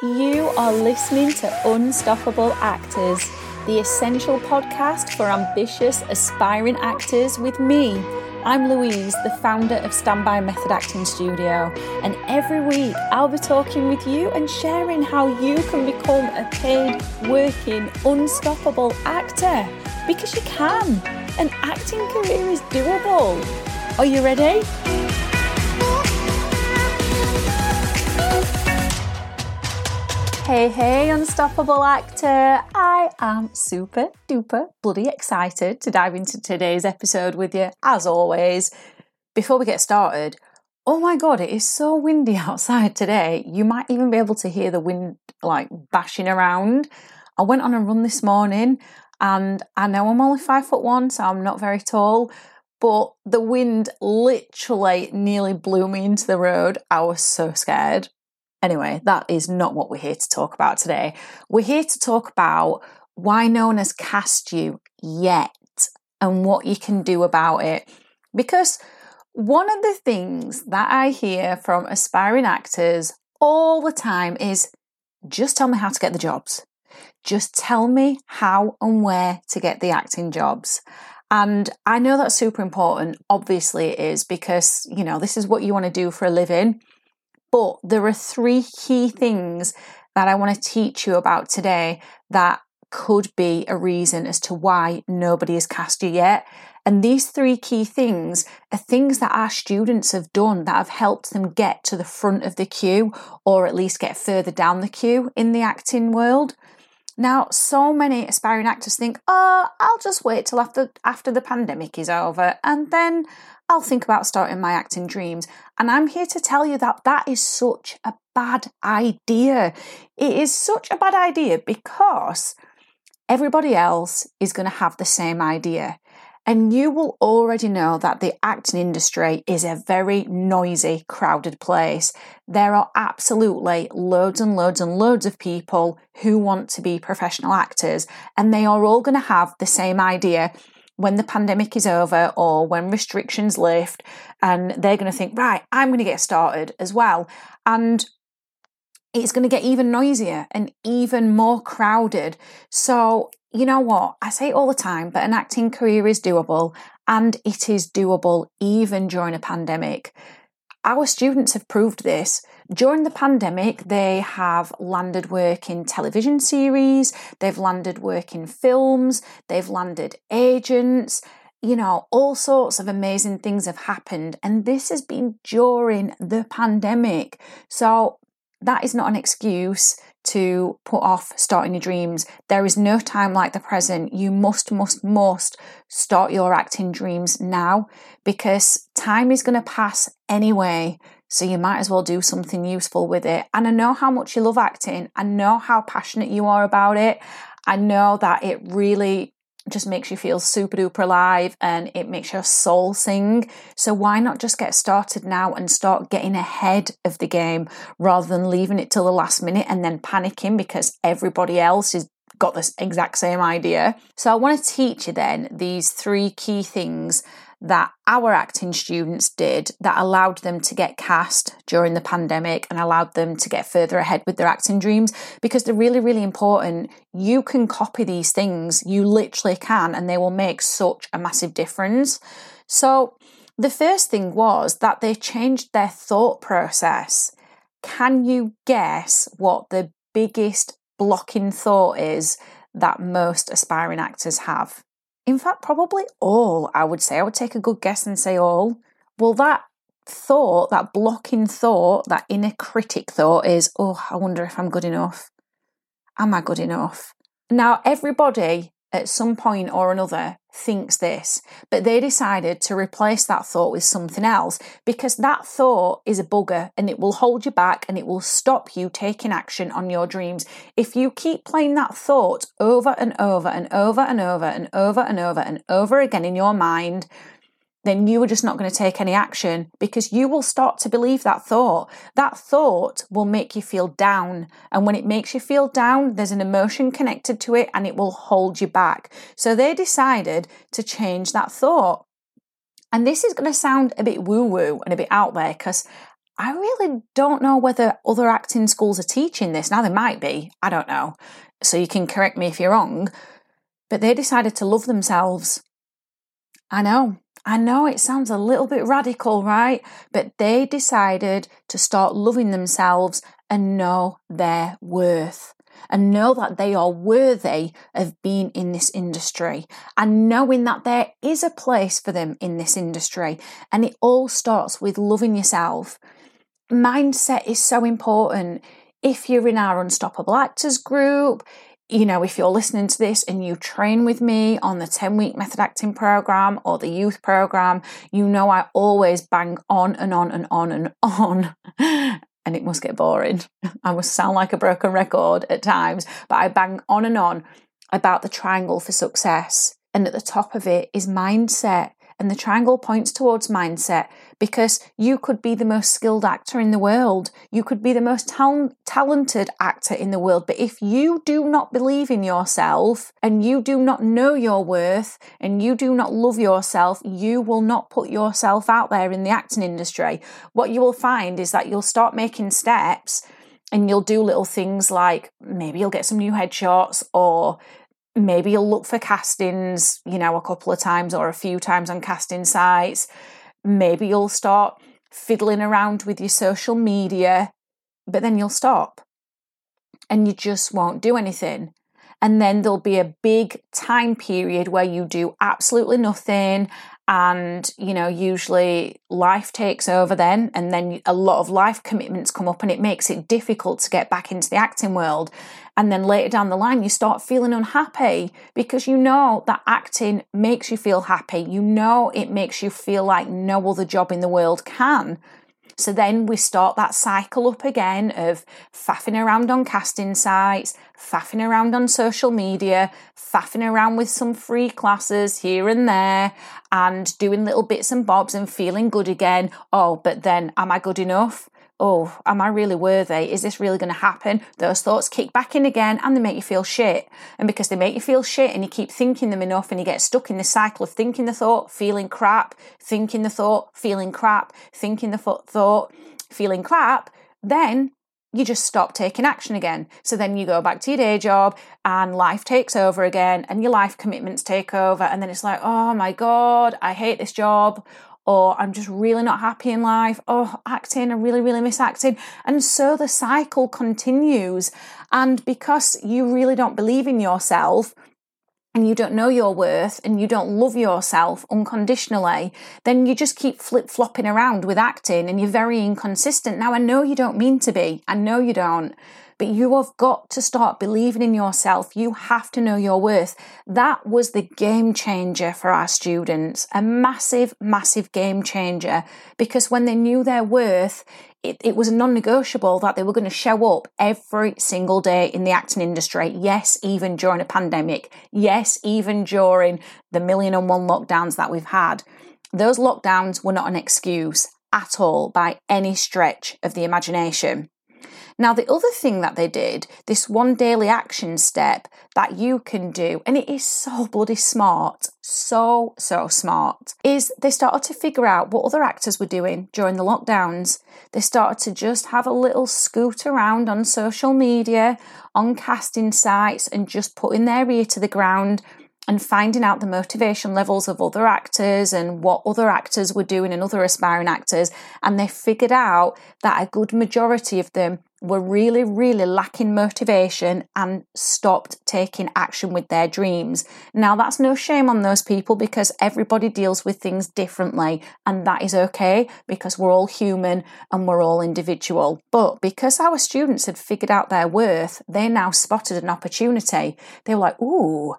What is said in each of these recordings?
You are listening to Unstoppable Actors, the essential podcast for ambitious, aspiring actors with me. I'm Louise, the founder of Standby Method Acting Studio, and every week I'll be talking with you and sharing how you can become a paid, working, unstoppable actor because you can. An acting career is doable. Are you ready? Hey, hey, unstoppable actor. I am super duper bloody excited to dive into today's episode with you, as always. Before we get started, oh my god, it is so windy outside today. You might even be able to hear the wind like bashing around. I went on a run this morning and I know I'm only five foot one, so I'm not very tall, but the wind literally nearly blew me into the road. I was so scared. Anyway, that is not what we're here to talk about today. We're here to talk about why no one has cast you yet and what you can do about it. Because one of the things that I hear from aspiring actors all the time is just tell me how to get the jobs. Just tell me how and where to get the acting jobs. And I know that's super important. Obviously, it is because, you know, this is what you want to do for a living. But there are three key things that I want to teach you about today that could be a reason as to why nobody has cast you yet. And these three key things are things that our students have done that have helped them get to the front of the queue or at least get further down the queue in the acting world. Now, so many aspiring actors think, oh, I'll just wait till after, after the pandemic is over and then I'll think about starting my acting dreams. And I'm here to tell you that that is such a bad idea. It is such a bad idea because everybody else is going to have the same idea. And you will already know that the acting industry is a very noisy, crowded place. There are absolutely loads and loads and loads of people who want to be professional actors, and they are all going to have the same idea when the pandemic is over or when restrictions lift and they're going to think right i'm going to get started as well and it's going to get even noisier and even more crowded so you know what i say it all the time but an acting career is doable and it is doable even during a pandemic our students have proved this. During the pandemic, they have landed work in television series, they've landed work in films, they've landed agents. You know, all sorts of amazing things have happened, and this has been during the pandemic. So, that is not an excuse to put off starting your dreams. There is no time like the present. You must, must, must start your acting dreams now because time is going to pass anyway. So you might as well do something useful with it. And I know how much you love acting. I know how passionate you are about it. I know that it really just makes you feel super duper alive and it makes your soul sing. So why not just get started now and start getting ahead of the game rather than leaving it till the last minute and then panicking because everybody else is got this exact same idea. So I want to teach you then these three key things that our acting students did that allowed them to get cast during the pandemic and allowed them to get further ahead with their acting dreams because they're really, really important. You can copy these things, you literally can, and they will make such a massive difference. So, the first thing was that they changed their thought process. Can you guess what the biggest blocking thought is that most aspiring actors have? In fact, probably all, I would say. I would take a good guess and say all. Well, that thought, that blocking thought, that inner critic thought is, oh, I wonder if I'm good enough. Am I good enough? Now, everybody at some point or another thinks this, but they decided to replace that thought with something else because that thought is a bugger and it will hold you back and it will stop you taking action on your dreams. If you keep playing that thought over and over and over and over and over and over and over again in your mind, then you are just not going to take any action because you will start to believe that thought. That thought will make you feel down. And when it makes you feel down, there's an emotion connected to it and it will hold you back. So they decided to change that thought. And this is going to sound a bit woo woo and a bit out there because I really don't know whether other acting schools are teaching this. Now, they might be, I don't know. So you can correct me if you're wrong. But they decided to love themselves. I know, I know it sounds a little bit radical, right? But they decided to start loving themselves and know their worth and know that they are worthy of being in this industry and knowing that there is a place for them in this industry. And it all starts with loving yourself. Mindset is so important. If you're in our Unstoppable Actors group, you know, if you're listening to this and you train with me on the 10 week method acting program or the youth program, you know I always bang on and on and on and on. and it must get boring. I must sound like a broken record at times, but I bang on and on about the triangle for success. And at the top of it is mindset. And the triangle points towards mindset because you could be the most skilled actor in the world. You could be the most tal- talented actor in the world. But if you do not believe in yourself and you do not know your worth and you do not love yourself, you will not put yourself out there in the acting industry. What you will find is that you'll start making steps and you'll do little things like maybe you'll get some new headshots or maybe you'll look for castings, you know, a couple of times or a few times on casting sites. Maybe you'll start fiddling around with your social media, but then you'll stop and you just won't do anything. And then there'll be a big time period where you do absolutely nothing and you know usually life takes over then and then a lot of life commitments come up and it makes it difficult to get back into the acting world. And then later down the line you start feeling unhappy because you know that acting makes you feel happy. You know it makes you feel like no other job in the world can so then we start that cycle up again of faffing around on casting sites, faffing around on social media, faffing around with some free classes here and there, and doing little bits and bobs and feeling good again. Oh, but then am I good enough? Oh, am I really worthy? Is this really going to happen? Those thoughts kick back in again and they make you feel shit. And because they make you feel shit and you keep thinking them enough and you get stuck in the cycle of thinking the thought, feeling crap, thinking the thought, feeling crap, thinking the thought, feeling crap, then you just stop taking action again. So then you go back to your day job and life takes over again and your life commitments take over. And then it's like, oh my God, I hate this job or I'm just really not happy in life. Oh, acting, I really, really miss acting. And so the cycle continues. And because you really don't believe in yourself, and you don't know your worth and you don't love yourself unconditionally, then you just keep flip flopping around with acting and you're very inconsistent. Now, I know you don't mean to be, I know you don't, but you have got to start believing in yourself. You have to know your worth. That was the game changer for our students, a massive, massive game changer because when they knew their worth, it, it was non negotiable that they were going to show up every single day in the acting industry. Yes, even during a pandemic. Yes, even during the million and one lockdowns that we've had. Those lockdowns were not an excuse at all by any stretch of the imagination. Now, the other thing that they did, this one daily action step that you can do, and it is so bloody smart, so, so smart, is they started to figure out what other actors were doing during the lockdowns. They started to just have a little scoot around on social media, on casting sites, and just putting their ear to the ground and finding out the motivation levels of other actors and what other actors were doing and other aspiring actors. And they figured out that a good majority of them were really, really lacking motivation and stopped taking action with their dreams. Now, that's no shame on those people because everybody deals with things differently, and that is okay because we're all human and we're all individual. But because our students had figured out their worth, they now spotted an opportunity. They were like, ooh,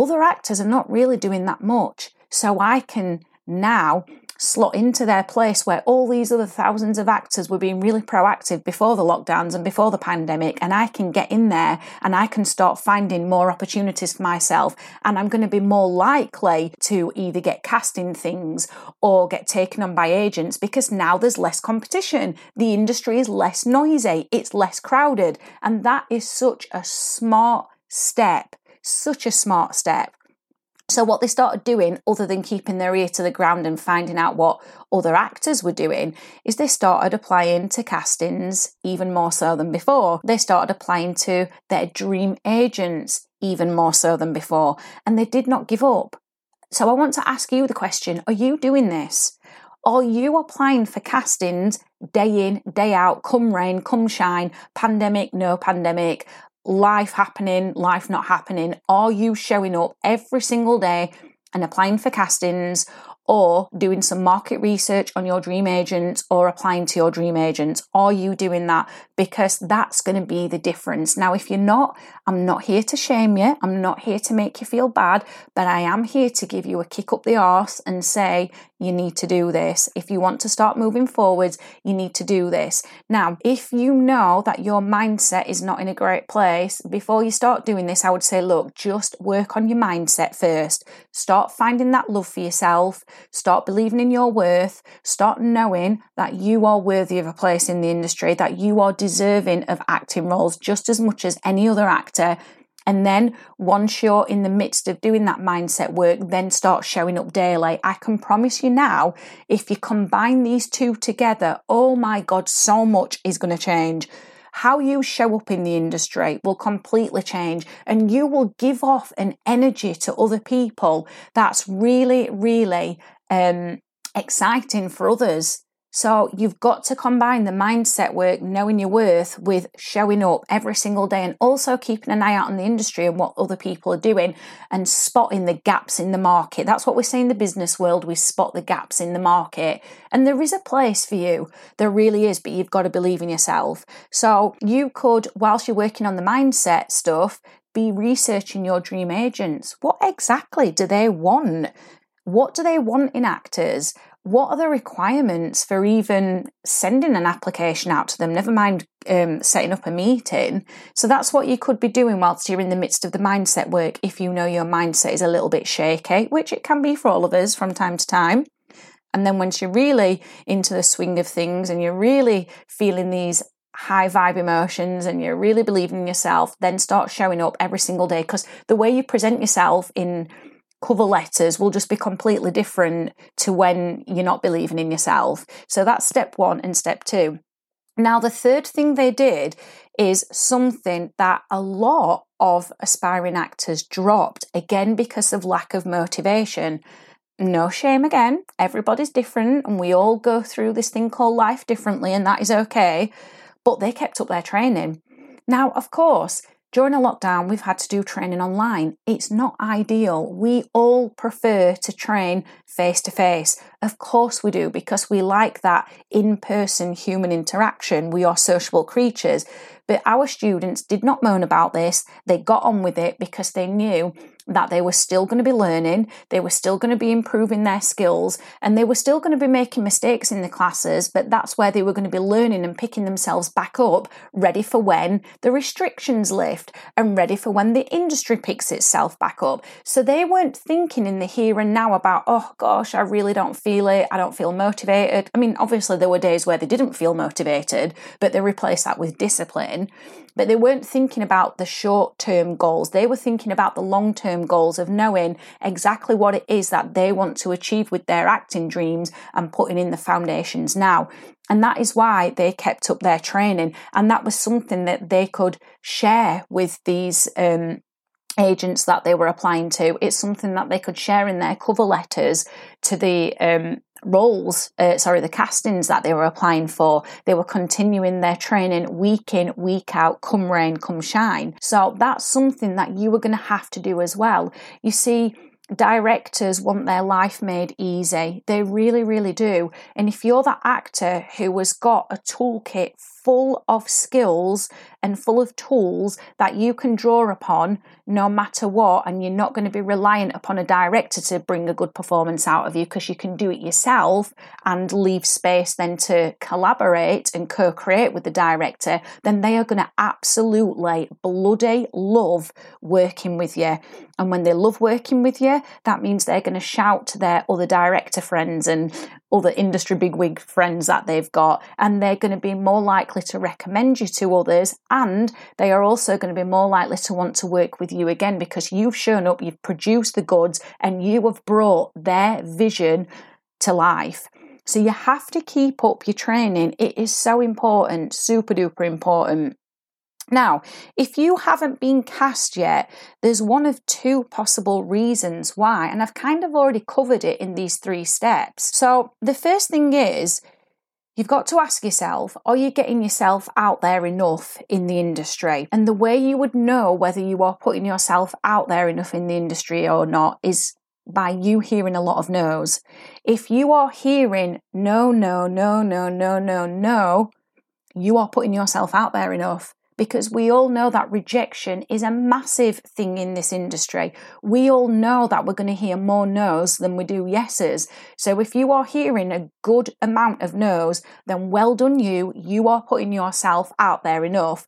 other actors are not really doing that much. So I can now slot into their place where all these other thousands of actors were being really proactive before the lockdowns and before the pandemic. And I can get in there and I can start finding more opportunities for myself. And I'm going to be more likely to either get cast in things or get taken on by agents because now there's less competition. The industry is less noisy, it's less crowded. And that is such a smart step, such a smart step So, what they started doing, other than keeping their ear to the ground and finding out what other actors were doing, is they started applying to castings even more so than before. They started applying to their dream agents even more so than before, and they did not give up. So, I want to ask you the question Are you doing this? Are you applying for castings day in, day out, come rain, come shine, pandemic, no pandemic, life happening, life not happening? Are you showing up every single day and applying for castings? or doing some market research on your dream agent or applying to your dream agent. Are you doing that? Because that's going to be the difference. Now, if you're not, I'm not here to shame you. I'm not here to make you feel bad, but I am here to give you a kick up the arse and say, you need to do this. If you want to start moving forwards, you need to do this. Now, if you know that your mindset is not in a great place, before you start doing this, I would say, look, just work on your mindset first. Start finding that love for yourself. Start believing in your worth. Start knowing that you are worthy of a place in the industry, that you are deserving of acting roles just as much as any other actor. And then once you're in the midst of doing that mindset work, then start showing up daily. I can promise you now, if you combine these two together, oh my God, so much is going to change. How you show up in the industry will completely change, and you will give off an energy to other people that's really, really um, exciting for others. So you've got to combine the mindset work, knowing your worth, with showing up every single day and also keeping an eye out on the industry and what other people are doing and spotting the gaps in the market. That's what we say in the business world. We spot the gaps in the market. And there is a place for you. There really is, but you've got to believe in yourself. So you could, whilst you're working on the mindset stuff, be researching your dream agents. What exactly do they want? What do they want in actors? What are the requirements for even sending an application out to them, never mind um, setting up a meeting? So that's what you could be doing whilst you're in the midst of the mindset work if you know your mindset is a little bit shaky, which it can be for all of us from time to time. And then once you're really into the swing of things and you're really feeling these high vibe emotions and you're really believing in yourself, then start showing up every single day because the way you present yourself in cover letters will just be completely different to when you're not believing in yourself. So that's step one and step two. Now, the third thing they did is something that a lot of aspiring actors dropped, again, because of lack of motivation. No shame again, everybody's different, and we all go through this thing called life differently, and that is okay. But they kept up their training. Now, of course, during a lockdown, we've had to do training online. It's not ideal. We all prefer to train face to face. Of course, we do, because we like that in person human interaction. We are sociable creatures. But our students did not moan about this. They got on with it because they knew that they were still going to be learning, they were still going to be improving their skills, and they were still going to be making mistakes in the classes, but that's where they were going to be learning and picking themselves back up, ready for when the restrictions lift and ready for when the industry picks itself back up. So they weren't thinking in the here and now about, oh gosh, I really don't feel it, I don't feel motivated. I mean, obviously, there were days where they didn't feel motivated, but they replaced that with discipline. But they weren't thinking about the short term goals, they were thinking about the long term goals of knowing exactly what it is that they want to achieve with their acting dreams and putting in the foundations now. And that is why they kept up their training. And that was something that they could share with these um, agents that they were applying to. It's something that they could share in their cover letters to the um, roles, uh, sorry, the castings that they were applying for. They were continuing their training week in, week out, come rain, come shine. So that's something that you are going to have to do as well. You see, directors want their life made easy. They really, really do. And if you're that actor who has got a toolkit full of skills and full of tools that you can draw upon no matter what, and you're not going to be reliant upon a director to bring a good performance out of you because you can do it yourself and leave space then to collaborate and co create with the director, then they are going to absolutely bloody love working with you. And when they love working with you, that means they're going to shout to their other director friends and other industry bigwig friends that they've got, and they're going to be more likely to recommend you to others, and they are also going to be more likely to want to work with you again because you've shown up, you've produced the goods, and you have brought their vision to life. So you have to keep up your training. It is so important, super duper important. Now, if you haven't been cast yet, there's one of two possible reasons why, and I've kind of already covered it in these three steps. So, the first thing is You've got to ask yourself, are you getting yourself out there enough in the industry? And the way you would know whether you are putting yourself out there enough in the industry or not is by you hearing a lot of no's. If you are hearing no, no, no, no, no, no, no, you are putting yourself out there enough because we all know that rejection is a massive thing in this industry. We all know that we're going to hear more no's than we do yeses. So if you are hearing a good amount of no's, then well done you. You are putting yourself out there enough.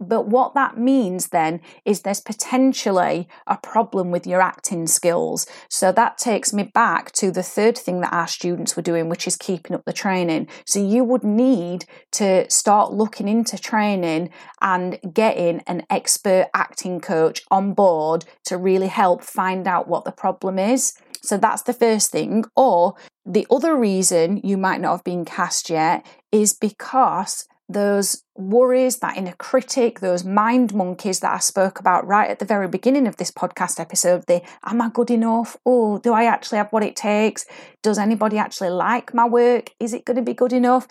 But what that means then is there's potentially a problem with your acting skills. So that takes me back to the third thing that our students were doing, which is keeping up the training. So you would need to start looking into training and getting an expert acting coach on board to really help find out what the problem is. So that's the first thing. Or the other reason you might not have been cast yet is because those worries, that inner critic, those mind monkeys that I spoke about right at the very beginning of this podcast episode. The am I good enough? Oh, do I actually have what it takes? Does anybody actually like my work? Is it going to be good enough?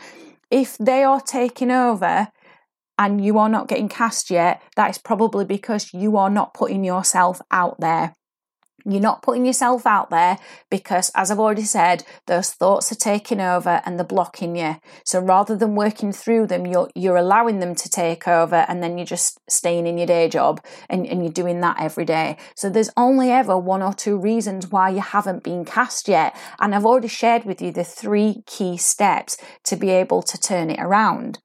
If they are taking over and you are not getting cast yet, that is probably because you are not putting yourself out there. You're not putting yourself out there because, as I've already said, those thoughts are taking over and they're blocking you. So rather than working through them, you're you're allowing them to take over and then you're just staying in your day job and, and you're doing that every day. So there's only ever one or two reasons why you haven't been cast yet. And I've already shared with you the three key steps to be able to turn it around.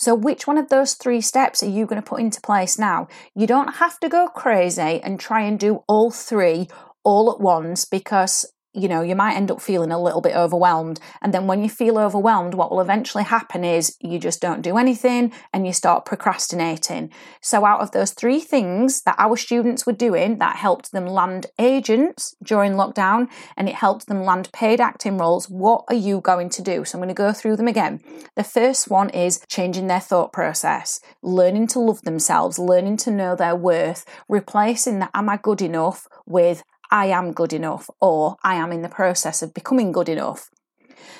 So, which one of those three steps are you going to put into place now? You don't have to go crazy and try and do all three all at once because you know, you might end up feeling a little bit overwhelmed. And then when you feel overwhelmed, what will eventually happen is you just don't do anything and you start procrastinating. So, out of those three things that our students were doing that helped them land agents during lockdown and it helped them land paid acting roles, what are you going to do? So, I'm going to go through them again. The first one is changing their thought process, learning to love themselves, learning to know their worth, replacing the am I good enough with I am good enough or I am in the process of becoming good enough.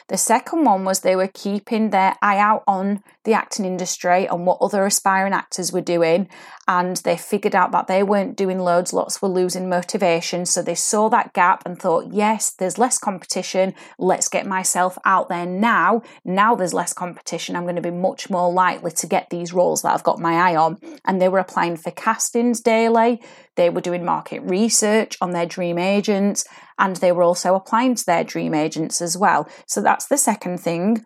The second one was they were keeping their eye out on the acting industry and what other aspiring actors were doing, and they figured out that they weren't doing loads, lots were losing motivation. So they saw that gap and thought, yes, there's less competition, let's get myself out there now. Now there's less competition, I'm going to be much more likely to get these roles that I've got my eye on. And they were applying for castings daily, they were doing market research on their dream agents, and they were also applying to their dream agents as well. So that's the second thing.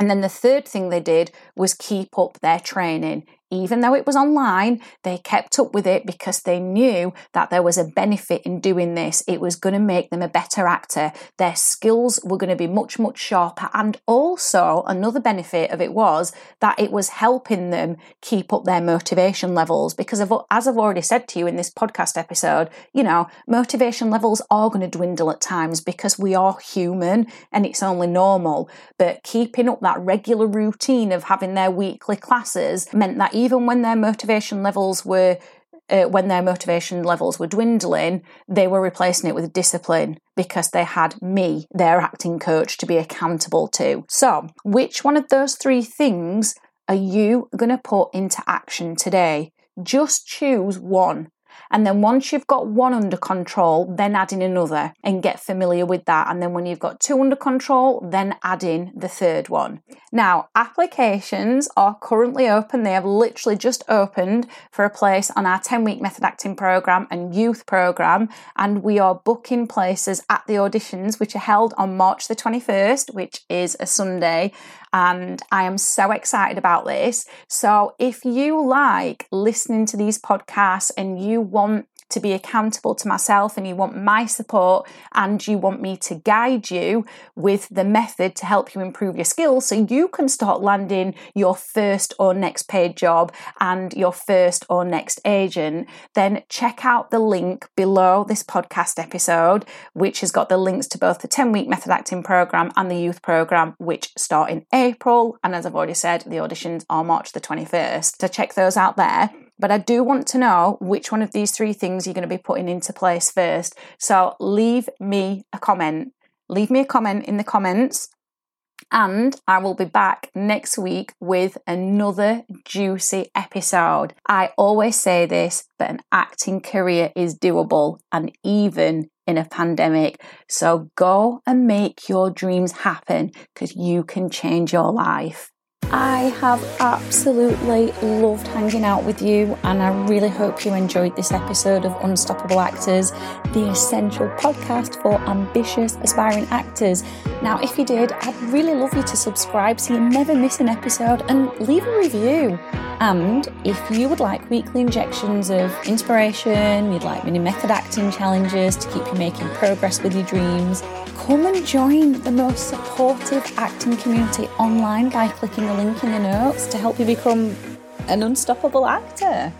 And then the third thing they did was keep up their training even though it was online, they kept up with it because they knew that there was a benefit in doing this. It was going to make them a better actor. Their skills were going to be much, much sharper. And also, another benefit of it was that it was helping them keep up their motivation levels. Because, of, as I've already said to you in this podcast episode, you know, motivation levels are going to dwindle at times because we are human and it's only normal. But keeping up that regular routine of having their weekly classes meant that even when their motivation levels were uh, when their motivation levels were dwindling, they were replacing it with discipline because they had me, their acting coach, to be accountable to. So, which one of those three things are you going to put into action today? Just choose one. And then once you've got one under control, then add in another and get familiar with that. And then when you've got two under control, then add in the third one. Now, applications are currently open. They have literally just opened for a place on our 10 week method acting program and youth program. And we are booking places at the auditions, which are held on March the 21st, which is a Sunday and I am so excited about this. So, if you like listening to these podcasts and you want to be accountable to myself and you want my support and you want me to guide you with the method to help you improve your skills so you can start landing your first or next paid job and your first or next agent, then check out the link below this podcast episode, which has got the links to both the 10 week method acting program and the youth program, which start in April. And as I've already said, the auditions are March the 21st. So check those out there. But I do want to know which one of these three things you're going to be putting into place first. So leave me a comment. Leave me a comment in the comments and I will be back next week with another juicy episode. I always say this, but an acting career is doable and even in a pandemic. So go and make your dreams happen because you can change your life. I have absolutely loved hanging out with you, and I really hope you enjoyed this episode of Unstoppable Actors, the essential podcast for ambitious, aspiring actors. Now, if you did, I'd really love you to subscribe so you never miss an episode and leave a review. And if you would like weekly injections of inspiration, you'd like mini method acting challenges to keep you making progress with your dreams, come and join the most supportive acting community online by clicking the link in the notes to help you become an unstoppable actor.